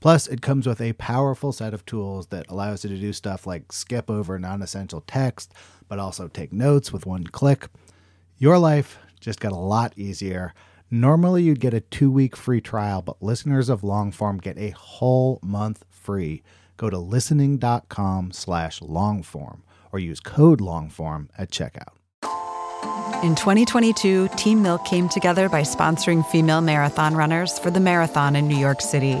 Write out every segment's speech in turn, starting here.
Plus, it comes with a powerful set of tools that allows you to do stuff like skip over non essential text, but also take notes with one click. Your life just got a lot easier. Normally, you'd get a two week free trial, but listeners of Longform get a whole month free. Go to listening.com slash longform or use code longform at checkout. In 2022, Team Milk came together by sponsoring female marathon runners for the marathon in New York City.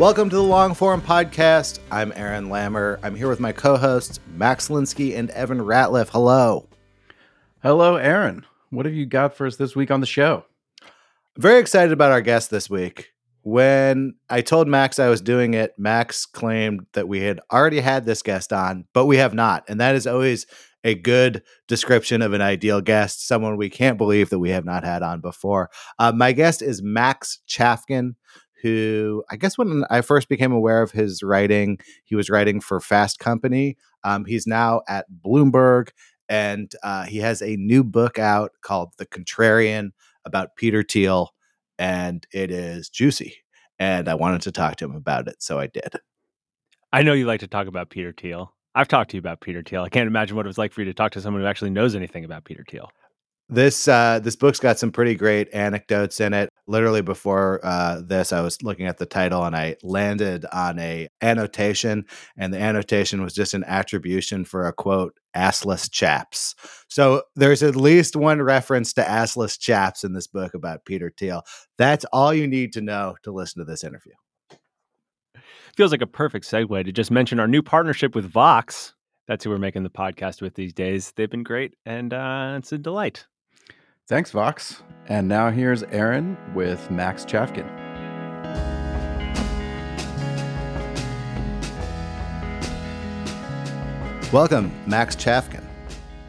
Welcome to the Longform Podcast. I'm Aaron Lammer. I'm here with my co hosts, Max Linsky and Evan Ratliff. Hello. Hello, Aaron. What have you got for us this week on the show? Very excited about our guest this week. When I told Max I was doing it, Max claimed that we had already had this guest on, but we have not. And that is always a good description of an ideal guest, someone we can't believe that we have not had on before. Uh, my guest is Max Chafkin, who I guess when I first became aware of his writing, he was writing for Fast Company. Um, he's now at Bloomberg, and uh, he has a new book out called The Contrarian about Peter Thiel, and it is juicy. And I wanted to talk to him about it, so I did. I know you like to talk about Peter Thiel. I've talked to you about Peter Thiel. I can't imagine what it was like for you to talk to someone who actually knows anything about Peter Thiel. This uh, this book's got some pretty great anecdotes in it. Literally before uh, this, I was looking at the title and I landed on a annotation, and the annotation was just an attribution for a quote assless chaps. So there's at least one reference to assless chaps in this book about Peter Thiel. That's all you need to know to listen to this interview. Feels like a perfect segue to just mention our new partnership with Vox. That's who we're making the podcast with these days. They've been great, and uh, it's a delight. Thanks, Vox. And now here's Aaron with Max Chafkin. Welcome, Max Chafkin.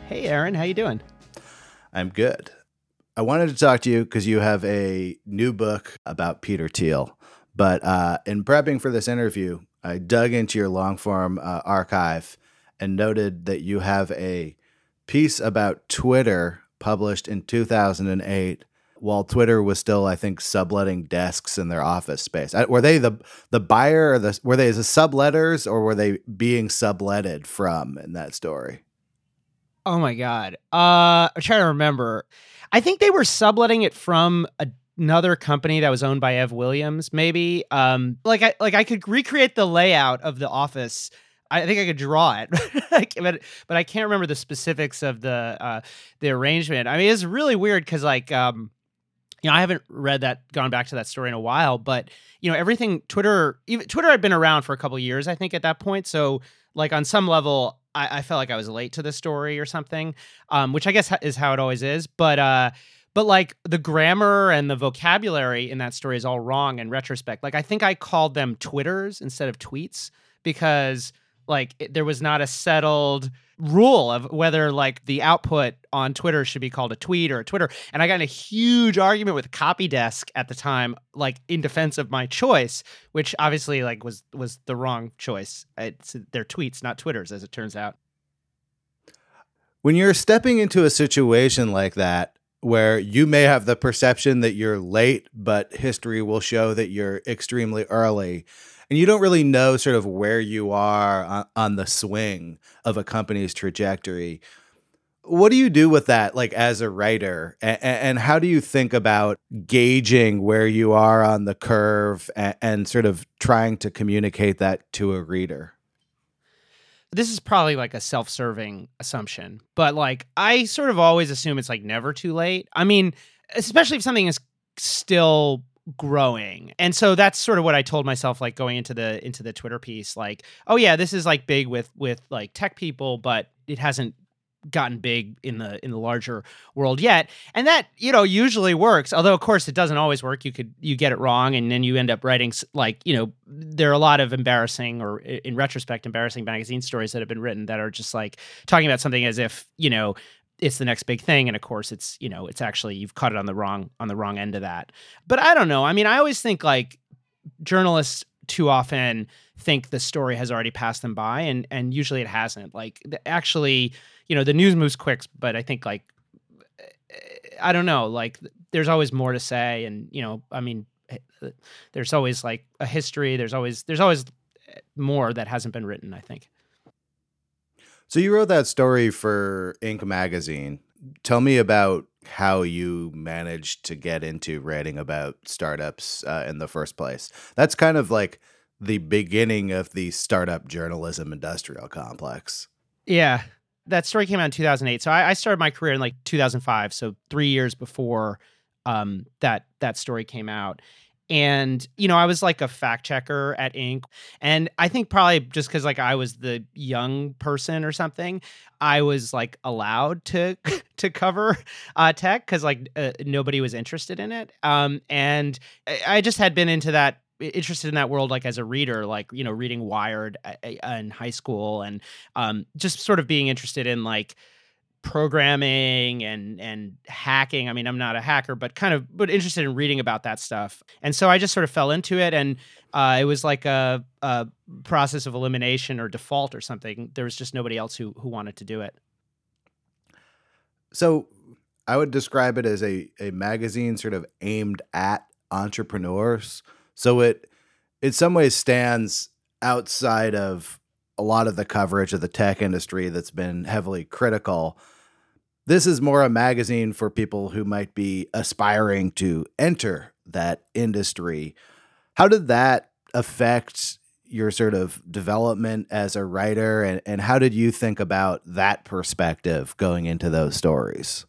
Hey, Aaron, how you doing? I'm good. I wanted to talk to you because you have a new book about Peter Thiel. But uh, in prepping for this interview, I dug into your long form uh, archive and noted that you have a piece about Twitter published in 2008 while Twitter was still, I think, subletting desks in their office space. Were they the the buyer or the were they the subletters or were they being subletted from in that story? Oh my god. Uh I'm trying to remember. I think they were subletting it from a, another company that was owned by Ev Williams, maybe. Um like I like I could recreate the layout of the office. I think I could draw it, but but I can't remember the specifics of the uh, the arrangement. I mean, it's really weird because like um, you know, I haven't read that, gone back to that story in a while, but you know, everything Twitter, even Twitter had been around for a couple years, I think, at that point. So, like on some level, I, I felt like I was late to the story or something, um, which I guess is how it always is. But uh, but like the grammar and the vocabulary in that story is all wrong in retrospect. Like I think I called them Twitters instead of tweets because like it, there was not a settled rule of whether like the output on Twitter should be called a tweet or a Twitter. And I got in a huge argument with Copy Desk at the time, like in defense of my choice, which obviously like was was the wrong choice. It's their tweets, not Twitters, as it turns out. When you're stepping into a situation like that, where you may have the perception that you're late, but history will show that you're extremely early. And you don't really know sort of where you are on, on the swing of a company's trajectory. what do you do with that like as a writer? And, and, how do you think about gauging where you are on the curve and, and, sort of trying to communicate that to a reader this is probably like a self-serving assumption but like i sort of always assume it's like never too late. I mean especially if something is still growing. And so that's sort of what i told myself like going into the into the twitter piece like oh yeah this is like big with with like tech people but it hasn't gotten big in the in the larger world yet and that you know usually works although of course it doesn't always work. You could you get it wrong and then you end up writing like you know there are a lot of embarrassing or in retrospect embarrassing magazine stories that have been written that are just like talking about something as if you know it's the next big thing and of course it's you know it's actually you've caught it on the wrong on the wrong end of that. But i don't know. I mean i always think like journalists too often think the story has already passed them by and and usually it hasn't. Like actually you know the news moves quick but i think like i don't know like there's always more to say and you know i mean there's always like a history there's always there's always more that hasn't been written i think. So you wrote that story for Inc. magazine. Tell me about how you managed to get into writing about startups uh, in the first place. That's kind of like the beginning of the startup journalism industrial complex. Yeah that story came out in 2008. So I, I, started my career in like 2005, so three years before um, that that story came out. And you know, I was like a fact checker at Inc. And I think probably just because like I was the young person or something, I was like allowed to to cover uh, tech because like uh, nobody was interested in it. Um, and I just had been into that interested in that world like as a reader like you know reading wired in high school and um, just sort of being interested in like programming and and hacking. I mean i'm not a hacker but kind of but interested in reading about that stuff. And so i just sort of fell into it and uh, it was like a, a process of elimination or default or something. There was just nobody else who who wanted to do it. So i would describe it as a a magazine sort of aimed at entrepreneurs so it in some ways stands outside of a lot of the coverage of the tech industry that's been heavily critical. This is more a magazine for people who might be aspiring to enter that industry. How did that affect your sort of development as a writer and, and how did you think about that perspective going into those stories?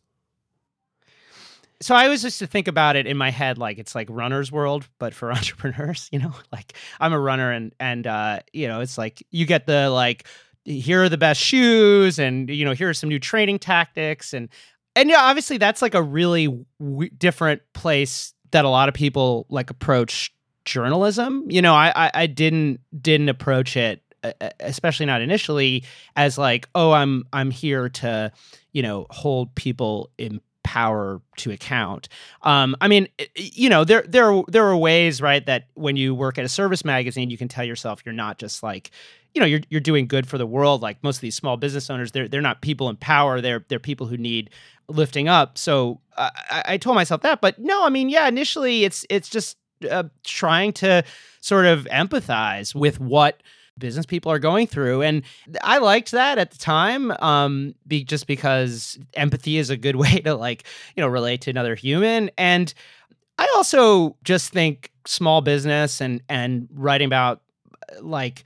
So I always used to think about it in my head like it's like runner's world, but for entrepreneurs, you know, like I'm a runner and and uh, you know, it's like you get the like here are the best shoes and you know, here are some new training tactics and and yeah, obviously that's like a really w- different place that a lot of people like approach journalism. You know, I, I I didn't didn't approach it especially not initially as like oh i'm i'm here to you know hold people in power to account. Um, I mean, you know, there there are, there are ways, right, that when you work at a service magazine, you can tell yourself you're not just like, you know, you're you're doing good for the world. Like most of these small business owners, they're they're not people in power. They're they're people who need lifting up. So I, I told myself that, but no, I mean, yeah, initially it's it's just uh, trying to sort of empathize with what business people are going through. And I liked that at the time, um, be, just because empathy is a good way to like, you know, relate to another human. And I also just think small business and and writing about like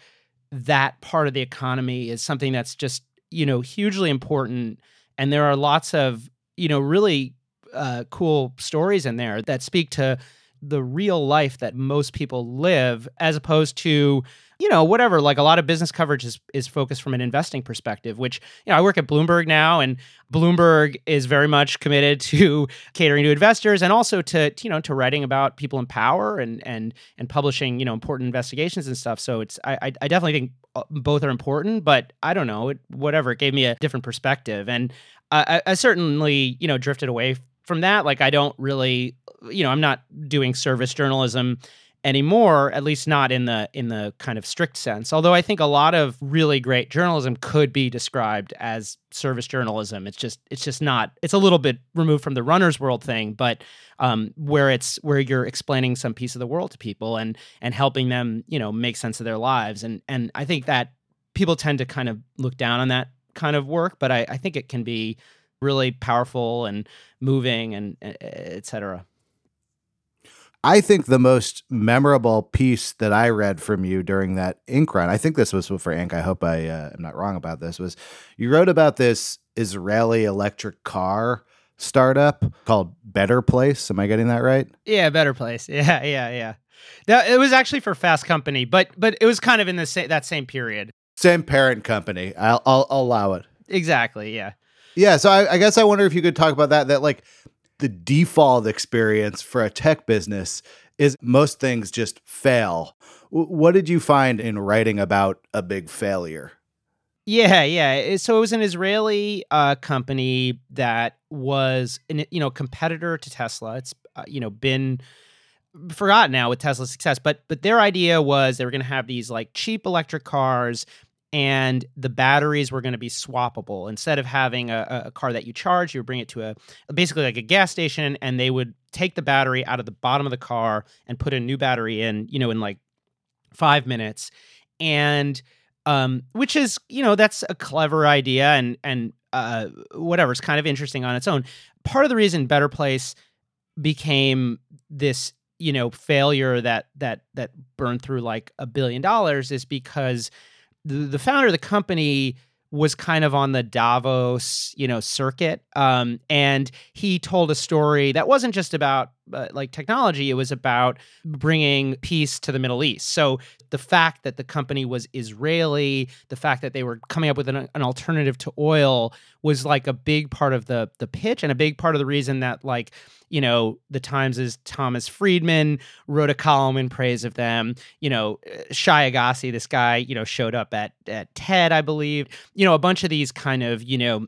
that part of the economy is something that's just you know hugely important. And there are lots of you know really uh, cool stories in there that speak to the real life that most people live as opposed to you know whatever like a lot of business coverage is is focused from an investing perspective which you know I work at Bloomberg now and Bloomberg is very much committed to catering to investors and also to you know to writing about people in power and and and publishing you know important investigations and stuff. So it's I I definitely think uh, both are important but I don't know it, whatever it gave me a different perspective. And I, I certainly you know drifted away from that. Like I don't really you know I'm not doing service journalism anymore at least not in the in the kind of strict sense. Although i think a lot of really great journalism could be described as service journalism. It's just it's just not it's a little bit removed from the runner's world thing but um, where it's where you're explaining some piece of the world to people and and helping them you know make sense of their lives. And and i think that people tend to kind of look down on that kind of work but i, I think it can be really powerful and moving and etc. I think the most memorable piece that I read from you during that Inc run, I think this was for Inc. I hope I uh, am not wrong about this. Was you wrote about this Israeli electric car startup called Better Place? Am I getting that right? Yeah, Better Place. Yeah, yeah, yeah. It was actually for Fast Company, but but it was kind of in the same that same period. Same parent company. I'll, I'll, I'll allow it. Exactly. Yeah. Yeah. So I, I guess I wonder if you could talk about that. That like the default experience for a tech business is most things just fail. What did you find in writing about a big failure? Yeah, yeah. So it was an Israeli uh, company that was, an, you know, competitor to Tesla. It's, uh, you know, been forgotten now with Tesla's success, but but their idea was they were going to have these like cheap electric cars and the batteries were going to be swappable. Instead of having a, a, car that you charge, you would bring it to a basically like a gas station, and they would take the battery out of the bottom of the car and put a new battery in, you know, in like five minutes, and um, which is you know that's a clever idea and and uh, whatever, it's kind of interesting on its own. Part of the reason Better Place became this you know failure that that that burned through like a billion dollars is because the, the founder of the company was kind of on the Davos, you know, circuit. Um, and he told a story that wasn't just about uh, like technology; it was about bringing peace to the Middle East. So the fact that the company was Israeli, the fact that they were coming up with an, an alternative to oil, was like a big part of the the pitch and a big part of the reason that like you know, the Times' is Thomas Friedman wrote a column in praise of them. You know, Shai Agassi, this guy, you know, showed up at at TED, I believe. You know, a bunch of these kind of, you know,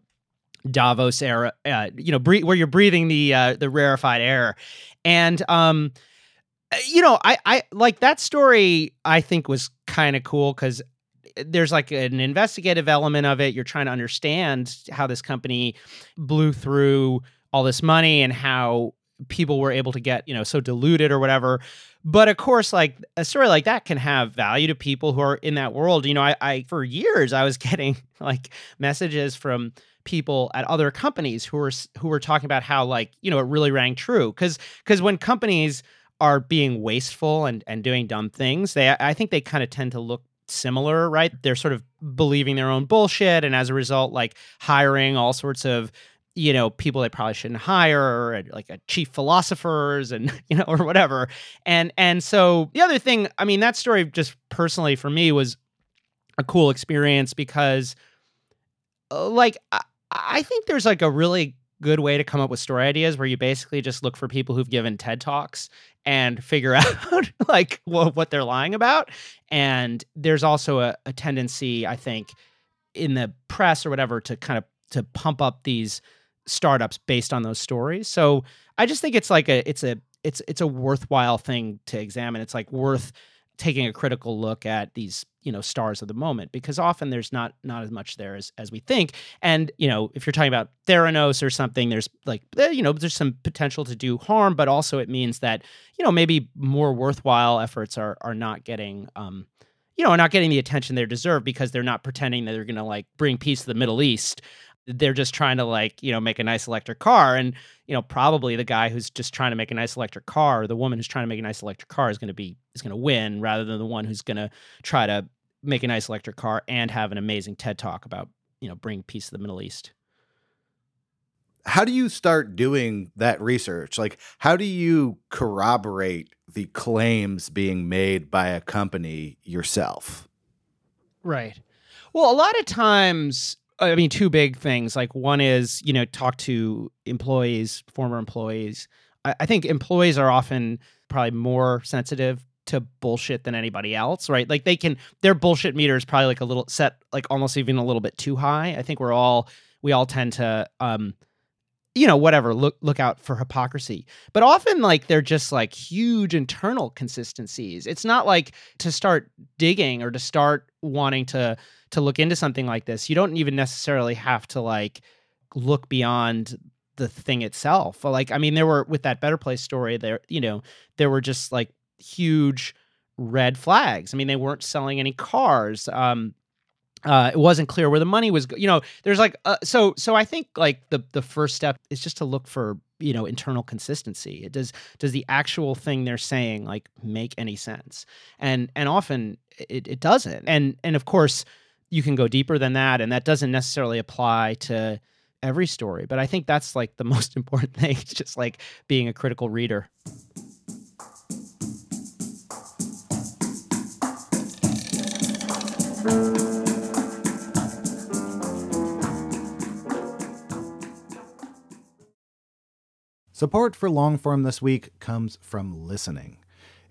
Davos era, uh, you know, bre- where you're breathing the uh, the rarefied air, and um, you know, I I like that story. I think was kind of cool because there's like an investigative element of it. You're trying to understand how this company blew through all this money and how people were able to get you know so diluted or whatever but of course like a story like that can have value to people who are in that world you know i, I for years i was getting like messages from people at other companies who were who were talking about how like you know it really rang true. Because because when companies are being wasteful and and doing dumb things they i think they kind of tend to look similar right? They're sort of believing their own bullshit and as a result like hiring all sorts of you know people they probably shouldn't hire like a chief philosophers and you know or whatever. And and so the other thing i mean that story just personally for me was a cool experience because uh, like I, think there's like a really good way to come up with story ideas where you basically just look for people who've given TED Talks and figure out like what, what they're lying about. And there's also a, a tendency, I think, in the press or whatever to kind of to pump up these startups based on those stories. So I just think it's like a it's a it's it's a worthwhile thing to examine. It's like worth taking a critical look at these you know stars of the moment because often there's not not as much there as as we think. And you know if you're talking about theranos or something there's like eh, you know there's some potential to do harm but also it means that you know maybe more worthwhile efforts are are not getting um you know are not getting the attention they deserve because they're not pretending that they're going to like bring peace to the middle east they're just trying to like you know make a nice electric car and you know probably the guy who's just trying to make a nice electric car or the woman who's trying to make a nice electric car is going to be is going to win rather than the one who's going to try to make a nice electric car and have an amazing ted talk about you know bring peace to the middle east. How do you start doing that research? Like how do you corroborate the claims being made by a company yourself? Right. Well a lot of times I mean, two big things. Like one is, you know, talk to employees, former employees. I, I think employees are often probably more sensitive to bullshit than anybody else, right? Like they can their bullshit meter is probably like a little set, like almost even a little bit too high. I think we're all we all tend to um you know whatever look look out for hypocrisy but often like they're just like huge internal consistencies it's not like to start digging or to start wanting to to look into something like this, you don't even necessarily have to like look beyond the thing itself. Like, I mean, there were with that Better Place story, there, you know, there were just like huge red flags. I mean, they weren't selling any cars. Um, uh, it wasn't clear where the money was. You know, there's like uh, so so. I think like the the first step is just to look for you know internal consistency. It does does the actual thing they're saying like make any sense? And and often it, it doesn't. And and of course you can go deeper than that, and that doesn't necessarily apply to every story. But I think that's like the most important thing. It's just like being a critical reader. Support for long form this week comes from listening.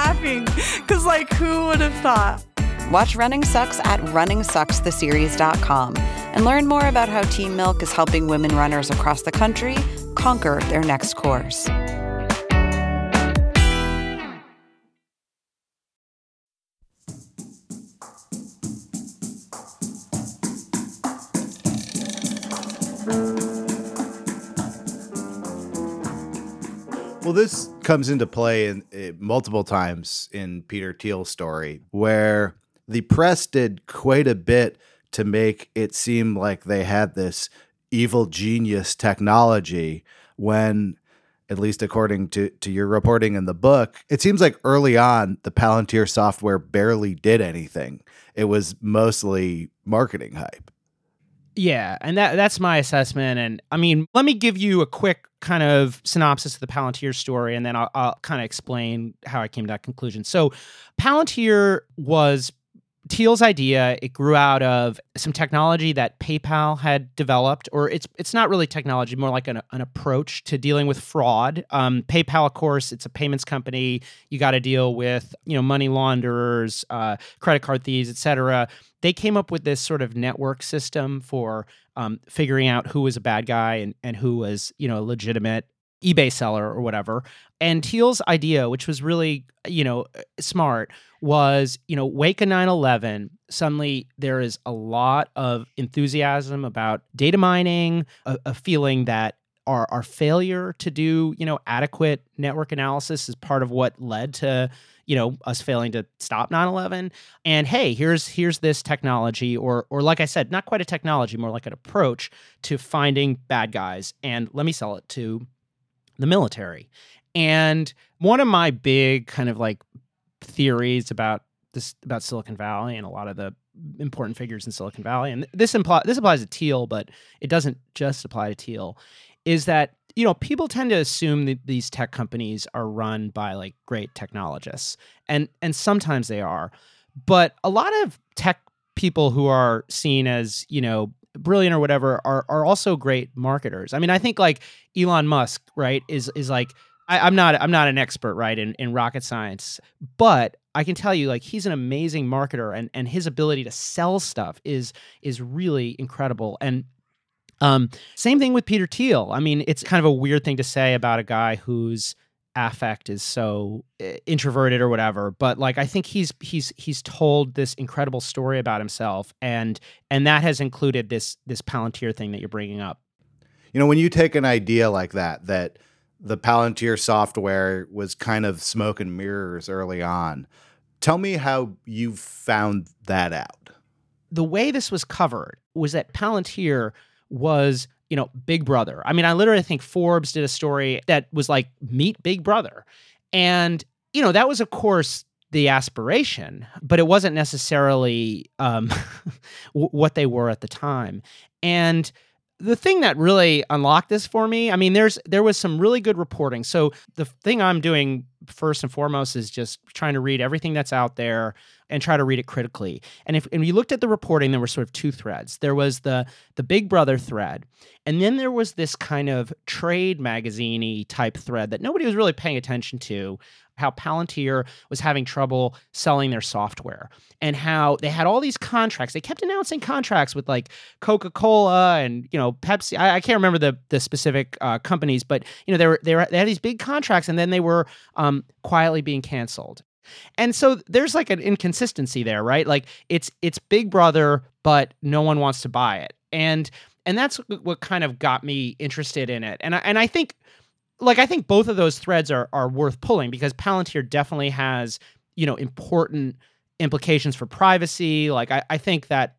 laughing, because, like, who would have thought? Watch Running Sucks at runningsuckstheseries.com and learn more about how Team Milk is helping women runners across the country conquer their next course. Well, this comes into play in, uh, multiple times in Peter Thiel's story, where the press did quite a bit to make it seem like they had this evil genius technology when at least according to, to your reporting in the book, it seems like early on the Palantir software barely did anything. It was mostly marketing hype. Yeah, and that that's my assessment. And I mean, let me give you a quick kind of synopsis of the Palantir story, and then I'll, I'll kind of explain how I came to that conclusion. So, Palantir was Thiel's idea. It grew out of some technology that PayPal had developed, or it's it's not really technology, more like an, an approach to dealing with fraud. Um, PayPal, of course, it's a payments company. You got to deal with you know money launderers, uh, credit card thieves, etc. They came up with this sort of network system for um, figuring out who was a bad guy and and who was you know legitimate eBay seller or whatever. And Thiel's idea, which was really, you know, smart, was, you know, wake a 9/11, suddenly there is a lot of enthusiasm about data mining, a, a feeling that our our failure to do, you know, adequate network analysis is part of what led to you know us failing to stop 9/11 and hey here's here's this technology or or like I said not quite a technology more like an approach to finding bad guys and let me sell it to the military. And one of my big kind of like theories about this about Silicon Valley and a lot of the important figures in Silicon Valley, and this imply this applies to Thiel, but it doesn't just apply to Thiel, Is that you know people tend to assume that these tech companies are run by like great technologists, and and sometimes they are, but a lot of tech people who are seen as you know brilliant or whatever are are also great marketers. I mean, I think like Elon Musk, right, is is like I, am not I'm not an expert, right, in, in rocket science, but I can tell you like he's an amazing marketer and and his ability to sell stuff is is really incredible. And um, same thing with Peter Thiel. I mean, it's kind of a weird thing to say about a guy whose affect is so uh, introverted or whatever but like i think he's he's he's told this incredible story about himself and and that has included this this palantir thing that you're bringing up. You know when you take an idea like that that the palantir software was kind of smoke and mirrors early on tell me how you found that out. The way this was covered was that palantir was you know, Big Brother. I mean, I literally think Forbes did a story that was like, meet Big Brother. And, you know, that was, of course, the aspiration, but it wasn't necessarily um, what they were at the time. And the thing that really unlocked this for me, I mean, there's there was some really good reporting. So the thing I'm doing first and foremost is just trying to read everything that's out there and try to read it critically. And if and you looked at the reporting, there were sort of two threads. There was the the Big Brother thread, and then there was this kind of trade magazine type thread that nobody was really paying attention to. How Palantir was having trouble selling their software, and how they had all these contracts. They kept announcing contracts with like Coca Cola and you know Pepsi. I, I, can't remember the the specific uh, companies, but you know they were they were they had these big contracts, and then they were um, Um, quietly being canceled. And so there's like an inconsistency there, right? Like it's it's Big Brother, but no one wants to buy it. And and that's what kind of got me interested in it. And I, and I think like I think both of those threads are are worth pulling because Palantir definitely has, you know, important implications for privacy. Like I, I think that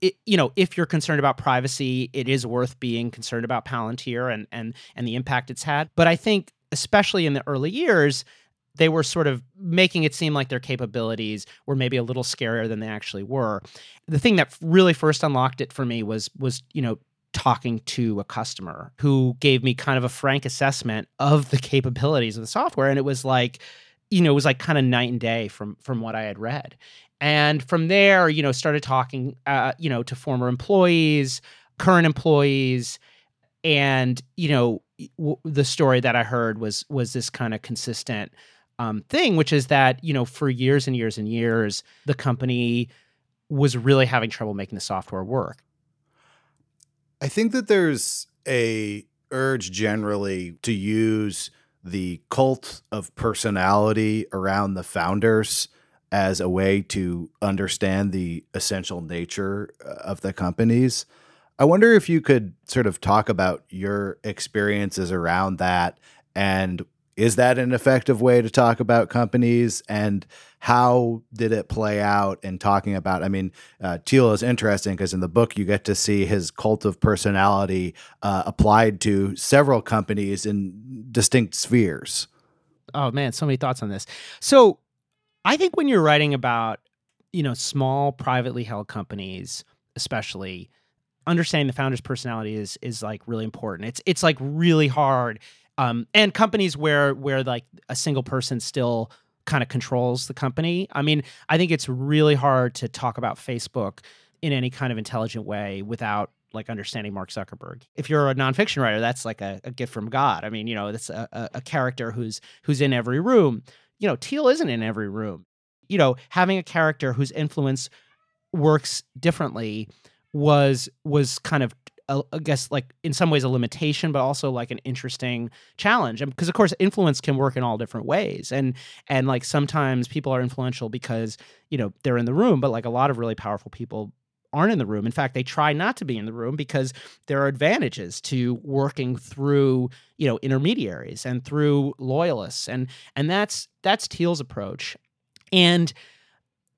it, you know, if you're concerned about privacy, it is worth being concerned about Palantir and and and the impact it's had. But I think especially in the early years, they were sort of making it seem like their capabilities were maybe a little scarier than they actually were. The thing that really first unlocked it for me was was, you know, talking to a customer who gave me kind of a frank assessment of the capabilities of the software and it was like you know it was like kind of night and day from from what i had read and from there you know started talking uh, you know to former employees current employees and you know w- the story that i heard was was this kind of consistent um, thing, which is that you know for years and years and years the company was really having trouble making the software work. I think that there's a urge generally to use the cult of personality around the founders as a way to understand the essential nature uh, of the companies. I wonder if you could sort of talk about your experiences around that and is that an effective way to talk about companies and how did it play out in talking about i mean uh, Thiel is interesting because in the book you get to see his cult of personality uh, applied to several companies in distinct spheres. Oh man so many thoughts on this. So i think when you're writing about you know small privately held companies especially understanding the founder's personality is is like really important it's it's like really hard um, and companies where where like a single person still kind of controls the company. I mean, I think it's really hard to talk about Facebook in any kind of intelligent way without like understanding Mark Zuckerberg. If you're a nonfiction writer, that's like a, a gift from God. I mean, you know, that's a, a, a character who's who's in every room. You know, Thiel isn't in every room. You know, having a character whose influence works differently was was kind of uh, I guess like in some ways a limitation, but also like an interesting challenge. Because of course, influence can work in all different ways, and and like sometimes people are influential because you know they're in the room, but like a lot of really powerful people aren't in the room. In fact, they try not to be in the room because there are advantages to working through, you know, intermediaries and through loyalists. And and that's that's Thiel's approach. And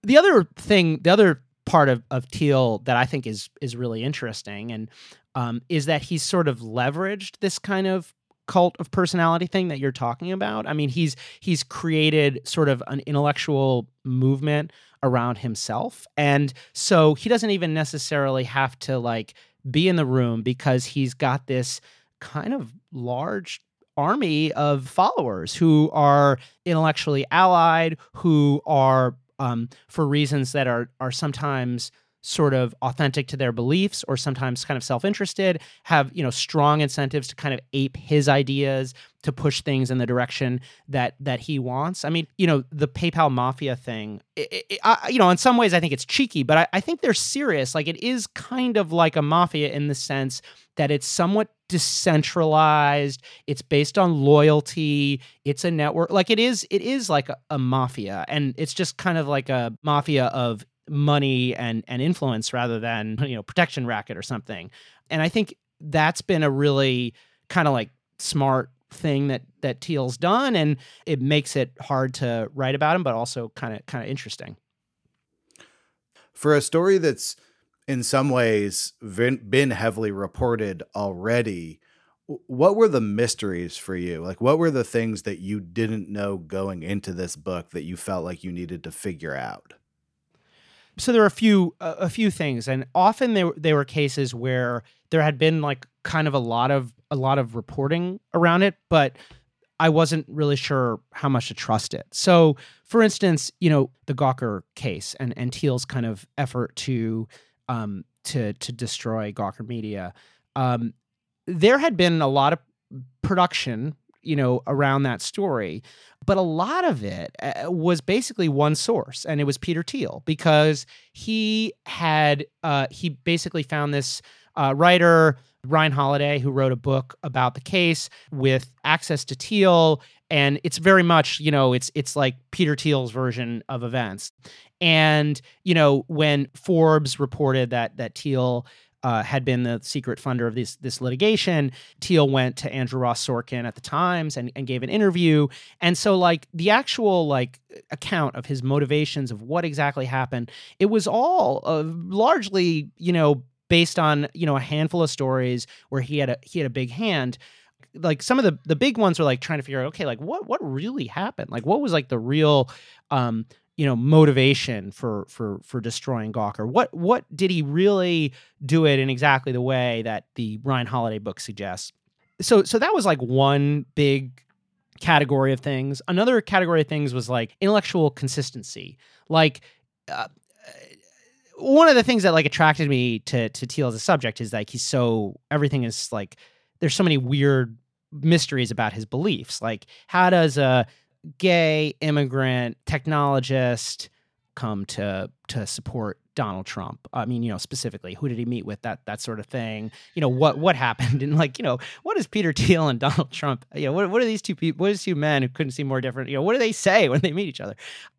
the other thing, the other part of, of Thiel that I think is is really interesting and um, is that he's sort of leveraged this kind of cult of personality thing that you're talking about. I mean, he's he's created sort of an intellectual movement around himself. And so he doesn't even necessarily have to like be in the room because he's got this kind of large army of followers who are intellectually allied, who are um, for reasons that are are sometimes sort of authentic to their beliefs or sometimes kind of self-interested have you know strong incentives to kind of ape his ideas to push things in the direction that that he wants. I mean you know the paypal mafia thing it, it, I, you know in some ways i think it's cheeky but I, I think they're serious. Like it is kind of like a mafia in the sense that it's somewhat decentralized it's based on loyalty it's a network like it is it is like a, a mafia and it's just kind of like a mafia of money and and influence rather than you know protection racket or something. And i think that's been a really kind of like smart thing that that Thiel's done and it makes it hard to write about him but also kind of kind of interesting. For a story that's in some ways been heavily reported already what were the mysteries for you? Like what were the things that you didn't know going into this book that you felt like you needed to figure out so there are a few uh, a few things and often there there were cases where there had been like kind of a lot of a lot of reporting around it but I wasn't really sure how much to trust it. So, for instance, you know, the Gawker case and and Thiel's kind of effort to um to to destroy Gawker Media. Um there had been a lot of production you know around that story. But a lot of it uh, was basically one source and it was peter thiel because he had uh, he basically found this uh, writer ryan holiday who wrote a book about the case with access to thiel and it's very much you know it's it's like peter thiel's version of events. And you know when forbes reported that that thiel uh, had been the secret funder of this this litigation. Thiel went to Andrew Ross Sorkin at the Times and, and gave an interview. And so like the actual like account of his motivations of what exactly happened, it was all uh, largely, you know, based on, you know, a handful of stories where he had a he had a big hand like some of the the big ones were like trying to figure out okay like what what really happened like what was like the real um you know motivation for for for destroying Gawker? What what did he really do it in exactly the way that the Ryan Holiday book suggests? So so that was like one big category of things. Another category of things was like intellectual consistency. Like uh, one of the things that like attracted me to to Thiel as a subject is like he's so everything is like there's so many weird mysteries about his beliefs. Like how does a gay immigrant technologist come to to support Donald Trump. I mean, you know, specifically, who did he meet with? That that sort of thing. You know, what what happened? And like, you know, what is Peter Thiel and Donald Trump? You know, what what are these two people? What is two men who couldn't seem more different? You know, what do they say when they meet each other?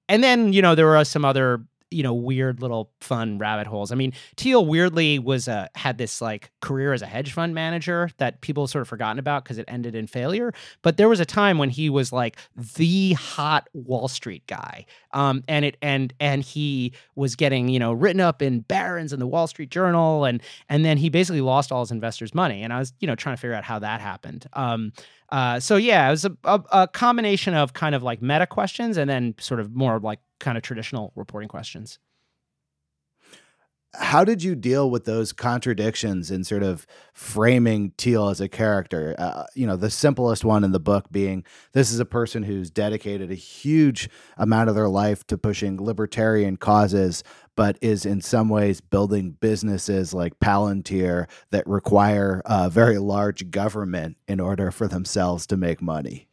And then, you know, there were some other you know weird little fun rabbit holes. I mean, Thiel weirdly was uh, had this like career as a hedge fund manager that people sort of forgotten about because it ended in failure. But there was a time when he was like the hot Wall Street guy, um, and it and and he was getting you know written up in Barron's and the Wall Street Journal, and and then he basically lost all his investors' money. And I was you know trying to figure out how that happened. Um, uh, so yeah, it was a, a, a, combination of kind of like meta questions and then sort of more like kind of traditional reporting questions. How did you deal with those contradictions in sort of framing Thiel as a character? Uh, you know, the simplest one in the book being this is a person who's dedicated a huge amount of their life to pushing libertarian causes, but is in some ways building businesses like Palantir that require a very large government in order for themselves to make money.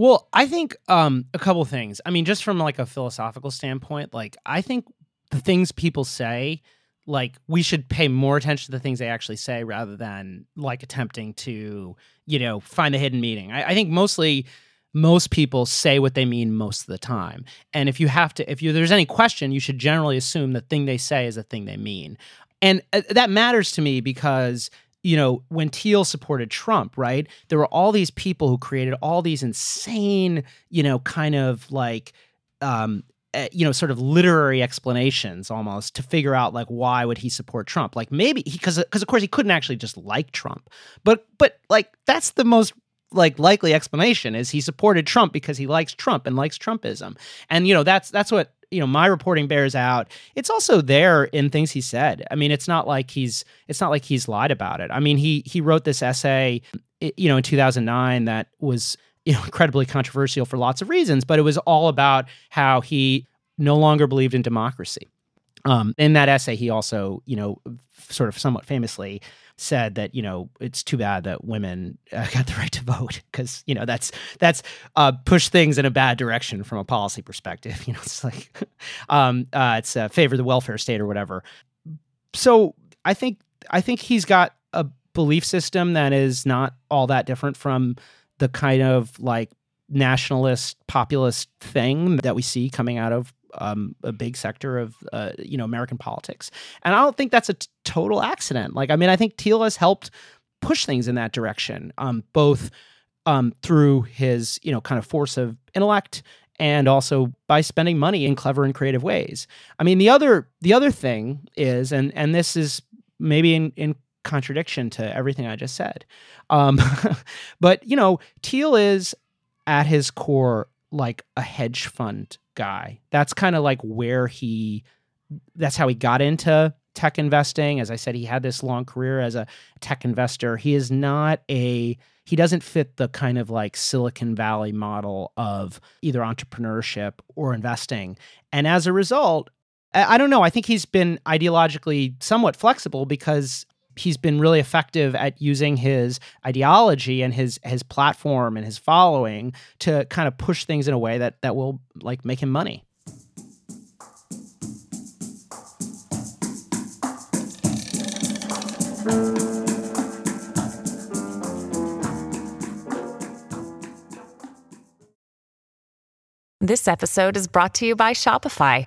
Well, I think um, a couple things. I mean, just from like a philosophical standpoint, like I think the things people say, like we should pay more attention to the things they actually say rather than like attempting to, you know, find the hidden meaning. I, I think mostly most people say what they mean most of the time. And if you have to, if you, there's any question, you should generally assume the thing they say is the thing they mean. And uh, that matters to me because, you know, when Thiel supported Trump, right, there were all these people who created all these insane, you know, kind of like, um, uh, you know sort of literary explanations almost to figure out like why would he support Trump like maybe he because because of course he couldn't actually just like Trump but but like that's the most like likely explanation is he supported Trump because he likes Trump and likes Trumpism. And you know, that's that's what you know my reporting bears out. It's also there in things he said. I mean it's not like he's it's not like he's lied about it. I mean he he wrote this essay you know in 2009 that was you know incredibly controversial for lots of reasons but it was all about how he no longer believed in democracy um, in that essay he also you know sort of somewhat famously said that you know it's too bad that women uh, got the right to vote because you know that's that's uh, push things in a bad direction from a policy perspective. You know, it's like um, uh, it's uh, favor the welfare state or whatever. So I think I think he's got a belief system that is not all that different from the kind of like nationalist populist thing that we see coming out of um, a big sector of uh, you know American politics, and I don't think that's a t- total accident. Like, I mean, I think Thiel has helped push things in that direction, um, both um, through his you know kind of force of intellect and also by spending money in clever and creative ways. I mean, the other the other thing is, and and this is maybe in, in contradiction to everything I just said, um, but you know, Thiel is at his core like a hedge fund guy. That's kind of like where he that's how he got into tech investing. As I said, he had this long career as a tech investor. He is not a he doesn't fit the kind of like Silicon Valley model of either entrepreneurship or investing. And as a result, I don't know, I think he's been ideologically somewhat flexible because he's been really effective at using his ideology and his his platform and his following to kind of push things in a way that that will like make him money. This episode is brought to you by Shopify.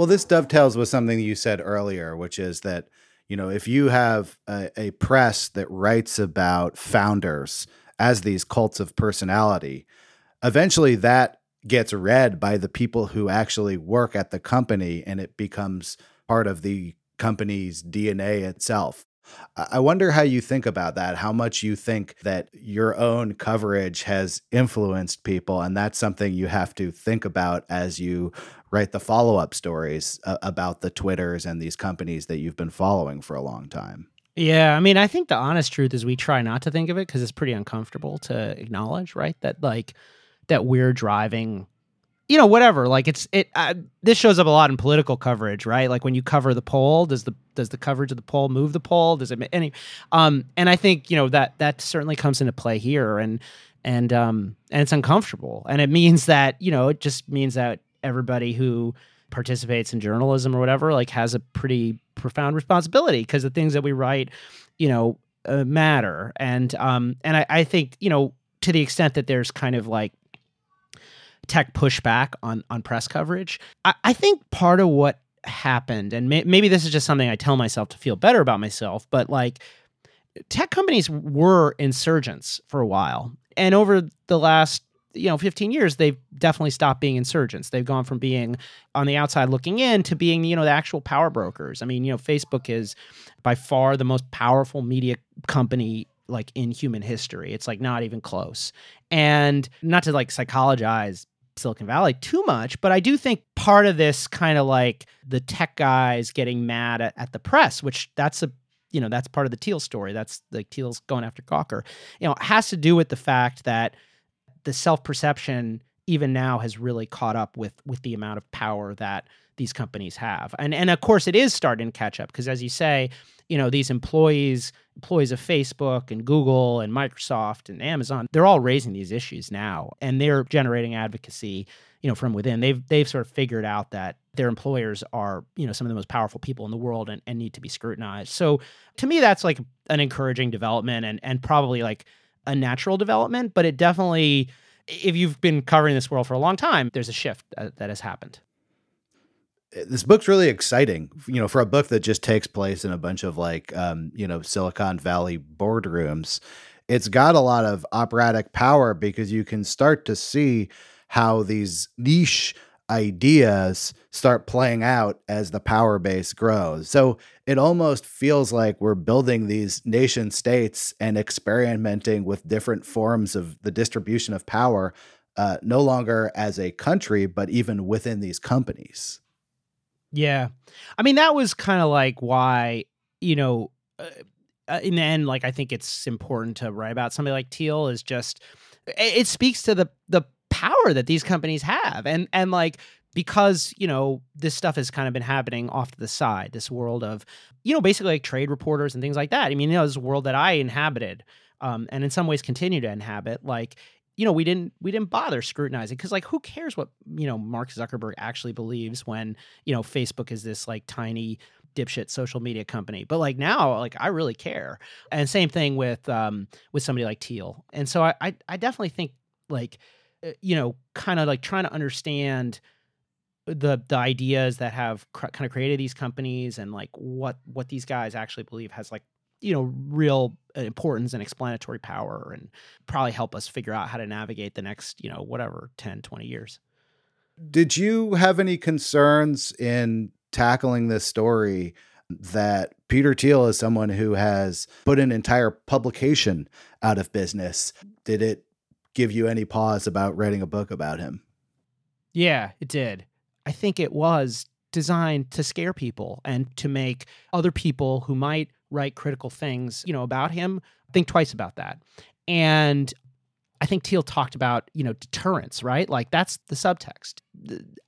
Well, this dovetails with something you said earlier, which is that, you know, if you have a, a press that writes about founders as these cults of personality, eventually that gets read by the people who actually work at the company and it becomes part of the company's DNA itself. I wonder how you think about that, how much you think that your own coverage has influenced people. And that's something you have to think about as you write the follow up stories uh, about the Twitters and these companies that you've been following for a long time. Yeah, I mean, I think the honest truth is we try not to think of it because it's pretty uncomfortable to acknowledge, right? That like that we're driving you know whatever like it's it uh, this shows up a lot in political coverage right? Like when you cover the poll does the does the coverage of the poll move the poll? Does it any um and i think you know that that certainly comes into play here and and um and it's uncomfortable. And it means that you know it just means that everybody who participates in journalism or whatever like has a pretty profound responsibility because the things that we write you know uh, matter. And um and I, I think you know to the extent that there's kind of like tech pushback on on press coverage. I, I think part of what happened, and may, maybe this is just something I tell myself to feel better about myself, but like tech companies were insurgents for a while, and over the last you know 15 years they've definitely stopped being insurgents. They've gone from being on the outside looking in to being you know the actual power brokers. I mean you know facebook is by far the most powerful media company like in human history. It's like not even close. And not to like psychologize Silicon Valley too much, but I do think part of this kind of like the tech guys getting mad at, at the press, which that's a you know that's part of the Thiel story. That's like Thiel's going after Gawker. You know, has to do with the fact that the self perception even now has really caught up with with the amount of power that these companies have, and and of course it is starting to catch up because as you say, you know these employees employees of Facebook and Google and Microsoft and Amazon, they're all raising these issues now, and they're generating advocacy you know from within. They've they've sort of figured out that their employers are you know some of the most powerful people in the world and, and need to be scrutinized. So to me that's like an encouraging development and and probably like a natural development but it definitely if you've been covering this world for a long time there's a shift that, that has happened this book's really exciting you know for a book that just takes place in a bunch of like um, you know silicon valley boardrooms it's got a lot of operatic power because you can start to see how these niche ideas start playing out as the power base grows. So it almost feels like we're building these nation states and experimenting with different forms of the distribution of power, uh, no longer as a country, but even within these companies. Yeah. I mean, that was kind of like why, you know, uh, uh, in the end, like, I think it's important to write about somebody like Thiel is just, it speaks to the, the power that these companies have. And, and like, because, you know, this stuff has kind of been happening off to the side, this world of, you know, basically like trade reporters and things like that. I mean, you know, this world that I inhabited um, and in some ways continue to inhabit. Like, you know, we didn't we didn't bother scrutinizing because like who cares what you know Mark Zuckerberg actually believes when you know Facebook is this like tiny dipshit social media company. But like now, like I really care. And same thing with um with somebody like Thiel And so I I, I definitely think like uh, you know kind of like trying to understand the the ideas that have cr- kind of created these companies and like what what these guys actually believe has like you know real uh, importance and explanatory power and probably help us figure out how to navigate the next you know whatever 10 20 years. Did you have any concerns in tackling this story that Peter Thiel is someone who has put an entire publication out of business? Did it give you any pause about writing a book about him? Yeah it did. I think it was designed to scare people and to make other people who might write critical things, you know, about him, think twice about that. And I think Thiel talked about, you know, deterrence, right? Like that's the subtext.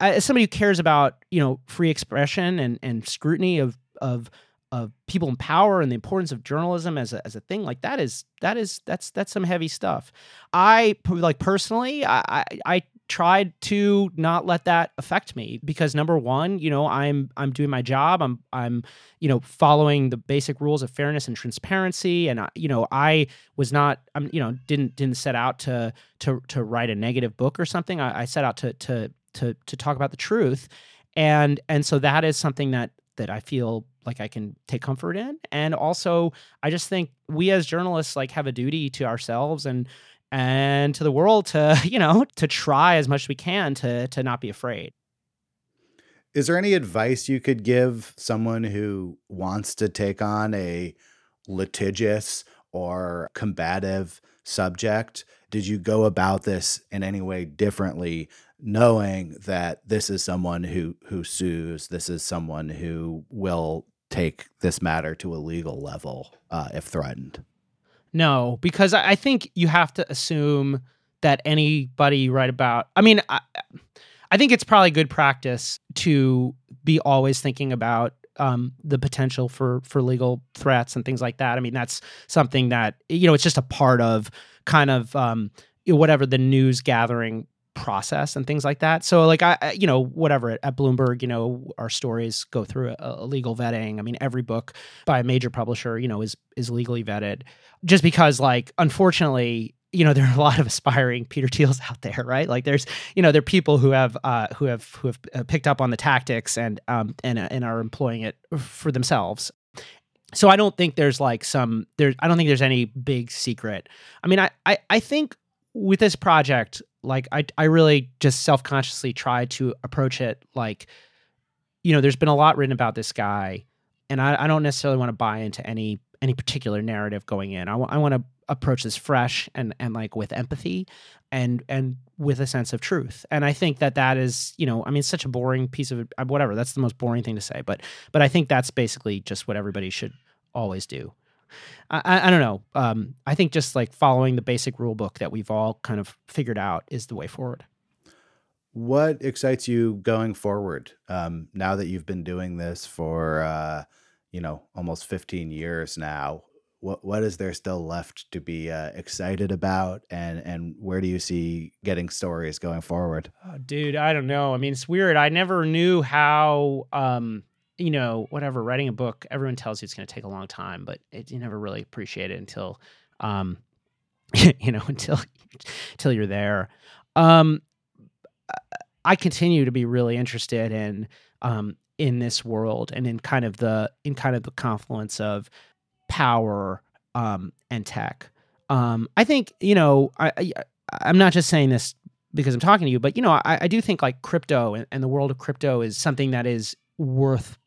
As somebody who cares about, you know, free expression and and scrutiny of of of people in power and the importance of journalism as a, as a thing like that is that is that's that's some heavy stuff. I like personally, I I, I tried to not let that affect me because number one, you know, I'm I'm doing my job. I'm I'm you know following the basic rules of fairness and transparency, and I, you know I was not I'm you know didn't didn't set out to to to write a negative book or something. I, I set out to to to to talk about the truth, and and so that is something that that I feel like I can take comfort in. And also, I just think we as journalists like have a duty to ourselves and and to the world to you know to try as much as we can to to not be afraid. Is there any advice you could give someone who wants to take on a litigious or combative subject? Did you go about this in any way differently knowing that this is someone who who sues this is someone who will take this matter to a legal level uh, if threatened no, because I think you have to assume that anybody you write about. I mean, I, I think it's probably good practice to be always thinking about um, the potential for for legal threats and things like that. I mean, that's something that you know it's just a part of kind of um, whatever the news gathering process and things like that. So like I you know whatever at Bloomberg, you know, our stories go through a, a, legal vetting. I mean, every book by a major publisher, you know, is is legally vetted. Just because like unfortunately, you know, there are a lot of aspiring Peter Thiels out there, right? Like there's, you know, there are people who have uh who have who have uh, picked up on the tactics and um and uh, and are employing it for themselves. So I don't think there's like some there I don't think there's any big secret. I mean, I I I think with this project, like I I really just self consciously try to approach it like, you know, there's been a lot written about this guy, and I, I don't necessarily want to buy into any any particular narrative going in. I, w- I want to approach this fresh and and like with empathy and and with a sense of truth and i think that that is you know i mean such a boring piece of uh, whatever that's the most boring thing to say but but i think that's basically just what everybody should always do i i, I don't know um i think just like following the basic rule book that we've all kind of figured out is the way forward What excites you going forward um, now that you've been doing this for uh, you know almost 15 years now? What what is there still left to be uh, excited about, and and where do you see getting stories going forward? Oh, dude, I don't know. I mean, it's weird. I never knew how, um, you know, whatever. Writing a book, everyone tells you it's going to take a long time, but it, you never really appreciate it until, um, you know, until until you're there. Um, I continue to be really interested in um, in this world and in kind of the in kind of the confluence of power um, and tech. Um, I think you know I, I I'm not just saying this because I'm talking to you, but you know I, I do think like crypto and, and the world of crypto is something that is worth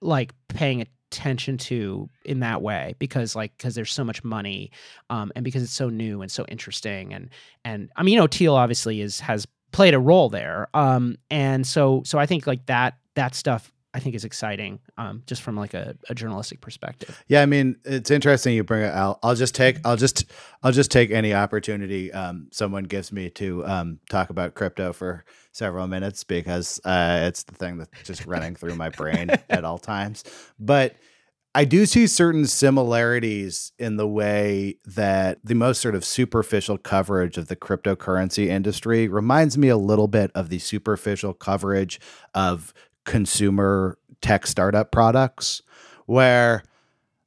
like paying attention to in that way because like because there's so much money um and because it's so new and so interesting and and i mean you know Thiel obviously is has played a role there um and so so i think like that that stuff i think is exciting um just from like a, a journalistic perspective Yeah, I mean, it's interesting you bring it out. I'll just take I'll just I'll just take any opportunity um, someone gives me to um, talk about crypto for several minutes because uh, it's the thing that's just running through my brain at all times. But I do see certain similarities in the way that the most sort of superficial coverage of the cryptocurrency industry reminds me a little bit of the superficial coverage of consumer tech startup products where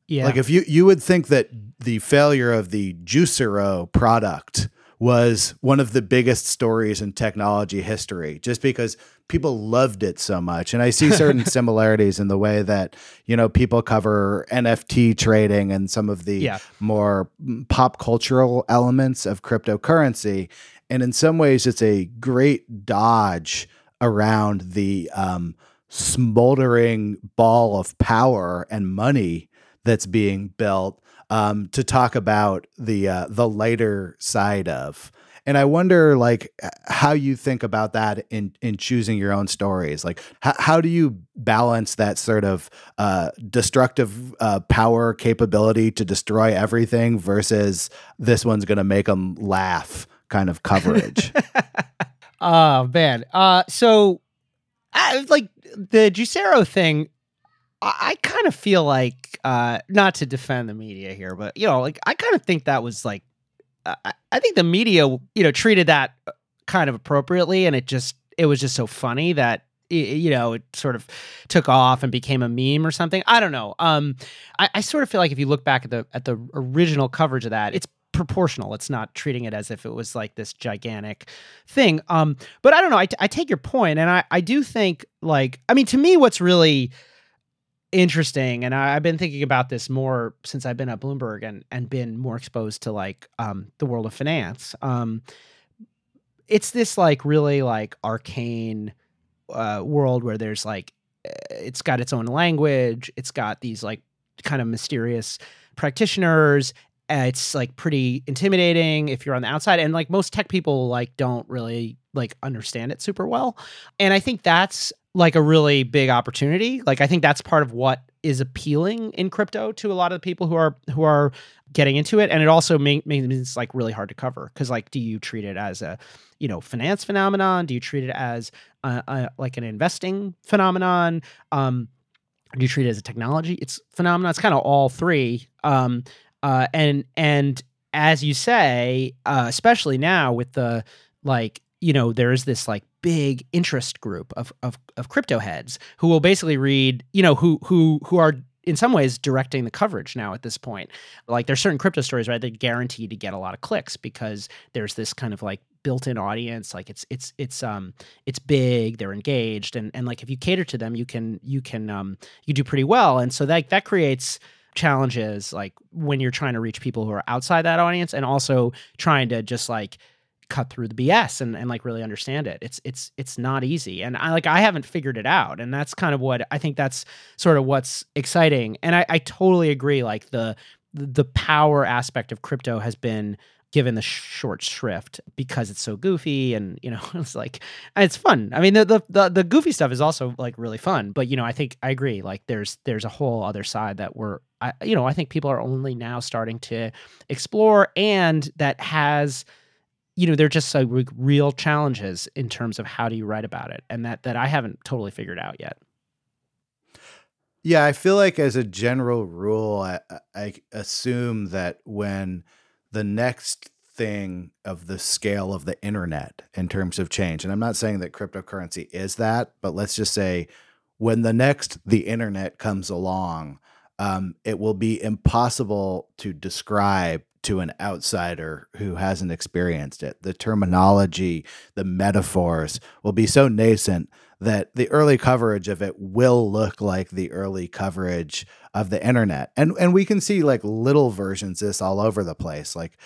yeah. like if you you would think that the failure of the Juicero product was one of the biggest stories in technology history just because people loved it so much. And I see certain similarities in the way that you know people cover NFT trading and some of the Yeah. more pop cultural elements of cryptocurrency. And in some ways it's a great dodge around the um smoldering ball of power and money that's being built um, to talk about the uh, the lighter side of. And I wonder, like, how you think about that in in choosing your own stories. Like, how how do you balance that sort of uh, destructive uh, power capability to destroy everything versus this one's going to make them laugh kind of coverage? Oh man. Uh so I, like the Juicero thing, I, I kind of feel like uh not to defend the media here, but you know, like I kind of think that was like I, I- think the media, you know, treated that uh, kind of appropriately and it just it was just so funny that you know it sort of took off and became a meme or something i don't know um I, I sort of feel like if you look back at the at the original coverage of that it's proportional. It's not treating it as if it was like this gigantic thing. Um but i don't know. I, t- I take your point and i i do think like i mean to me what's really interesting and I, i've been thinking about this more since i've been at bloomberg and and been more exposed to like um the world of finance. Um it's this like really like arcane uh world where there's like uh, it's got its own language. It's got these like kind of mysterious practitioners uh, it's like pretty intimidating if you're on the outside and like most tech people like don't really like understand it super well and i think that's like a really big opportunity like i think that's part of what is appealing in crypto to a lot of the people who are who are getting into it and it also make, makes it like really hard to cover because like do you treat it as a you know finance phenomenon? Do you treat it as a, a, like an investing phenomenon? Um do you treat it as a technology? It's phenomenon. It's kind of all three. Um uh and and as you say uh especially now with the like you know there's this like big interest group of of of crypto heads who will basically read you know who who who are in some ways directing the coverage now at this point. Like there's certain crypto stories right that guaranteed to get a lot of clicks because there's this kind of like built-in audience. Like it's it's it's um it's big they're engaged and and like if you cater to them you can you can um you do pretty well. And so that that creates challenges like when you're trying to reach people who are outside that audience and also trying to just like cut through the BS and, and like really understand it. It's it's it's not easy. And I like I haven't figured it out. And that's kind of what I think that's sort of what's exciting. And I, I totally agree. Like the the power aspect of crypto has been given the short shrift because it's so goofy and you know it's like it's fun. I mean the, the, the the goofy stuff is also like really fun but you know i think i agree like there's there's a whole other side that we're I, you know i think people are only now starting to explore and that has you know they're just like real challenges in terms of how do you write about it and that that i haven't totally figured out yet. Yeah i feel like as a general rule i, I assume that when the next thing of the scale of the internet in terms of change. And I'm not saying that cryptocurrency is that, but let's just say when the next the internet comes along, um, it will be impossible to describe to an outsider who hasn't experienced it. The terminology, the metaphors will be so nascent that the early coverage of it will look like the early coverage of the internet. And and we can see like little versions of this all over the place. Like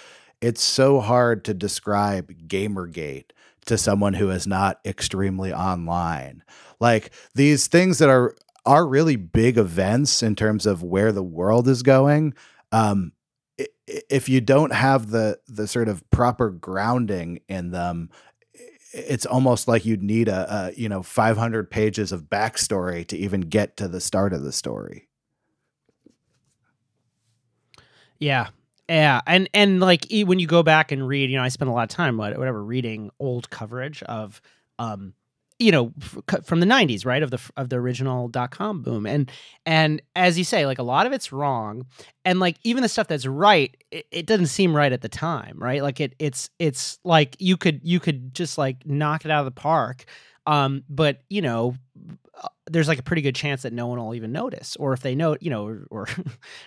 it's so hard to describe Gamergate to someone who is not extremely online. Like these things that are are really big events in terms of where the world is going. Um, if you don't have the the sort of proper grounding in them, it's almost like you'd need a, a, you know 500 pages of backstory to even get to the start of the story. Yeah. Yeah. And and like when you go back and read you know i spend a lot of time whatever reading old coverage of um you know from the 90s right of the of the original dot com boom. And and as you say like a lot of it's wrong. And like even the stuff that's right it, it, doesn't seem right at the time right? Like it it's it's like you could you could just like knock it out of the park um but you know uh, there's like a pretty good chance that no one will even notice. Or if they know you know or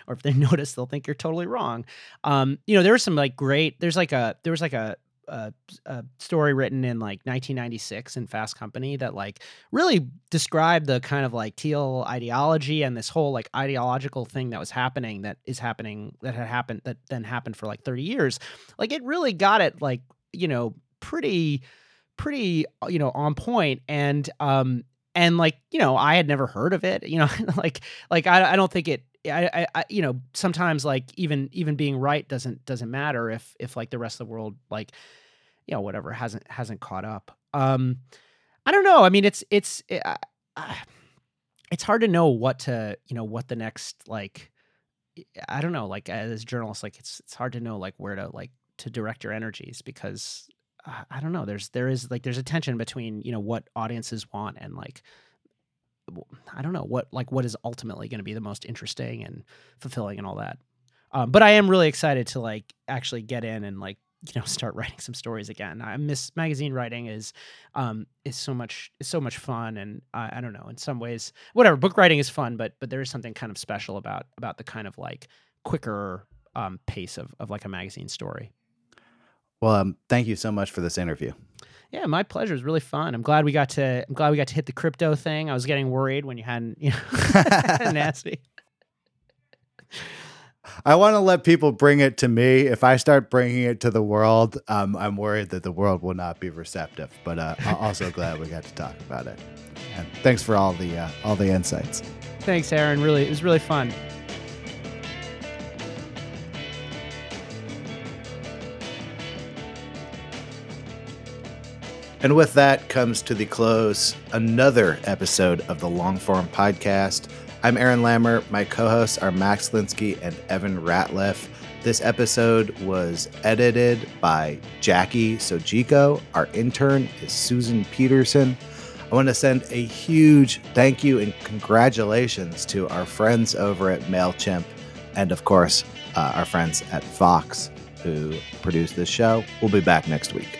or, if they notice they'll think you're totally wrong. Um you know there was some like great there's like a there was like a a, a, story written in like 1996 in Fast Company that like really described the kind of like Thiel ideology and this whole like ideological thing that was happening that is happening that had happened that then happened for like 30 years. Like it really got it like you know pretty pretty uh, you know on point and um and like you know I had never heard of it you know like like I, I don't think it I, I, you know, sometimes like even even being right doesn't doesn't matter if if like the rest of the world like, you know, whatever hasn't hasn't caught up. Um, I don't know. I mean, it's it's it, uh, it's hard to know what to you know what the next like. I don't know. Like as journalists, like it's it's hard to know like where to like to direct your energies because I don't know. There's there is like there's a tension between you know what audiences want and like I don't know what like what is ultimately going to be the most interesting and fulfilling and all that. Um, but I am really excited to like actually get in and like you know start writing some stories again. I miss magazine writing is um is so much is so much fun and uh, I don't know in some ways whatever book writing is fun but but there is something kind of special about about the kind of like quicker um, pace of of like a magazine story. Well, um, thank you so much for this interview. Yeah, my pleasure. It was really fun. I'm glad we got to. I'm glad we got to hit the crypto thing. I was getting worried when you hadn't. You know, nasty. I want to let people bring it to me. If I start bringing it to the world, um, I'm worried that the world will not be receptive. But uh, I'm also glad we got to talk about it. And thanks for all the uh, all the insights. Thanks, Aaron. Really, it was really fun. And with that comes to the close another episode of the Longform Podcast. I'm Aaron Lammer. My co hosts are Max Linsky and Evan Ratliff. This episode was edited by Jackie Sojico. Our intern is Susan Peterson. I want to send a huge thank you and congratulations to our friends over at MailChimp and, of course, uh, our friends at Vox who produced this show. We'll be back next week.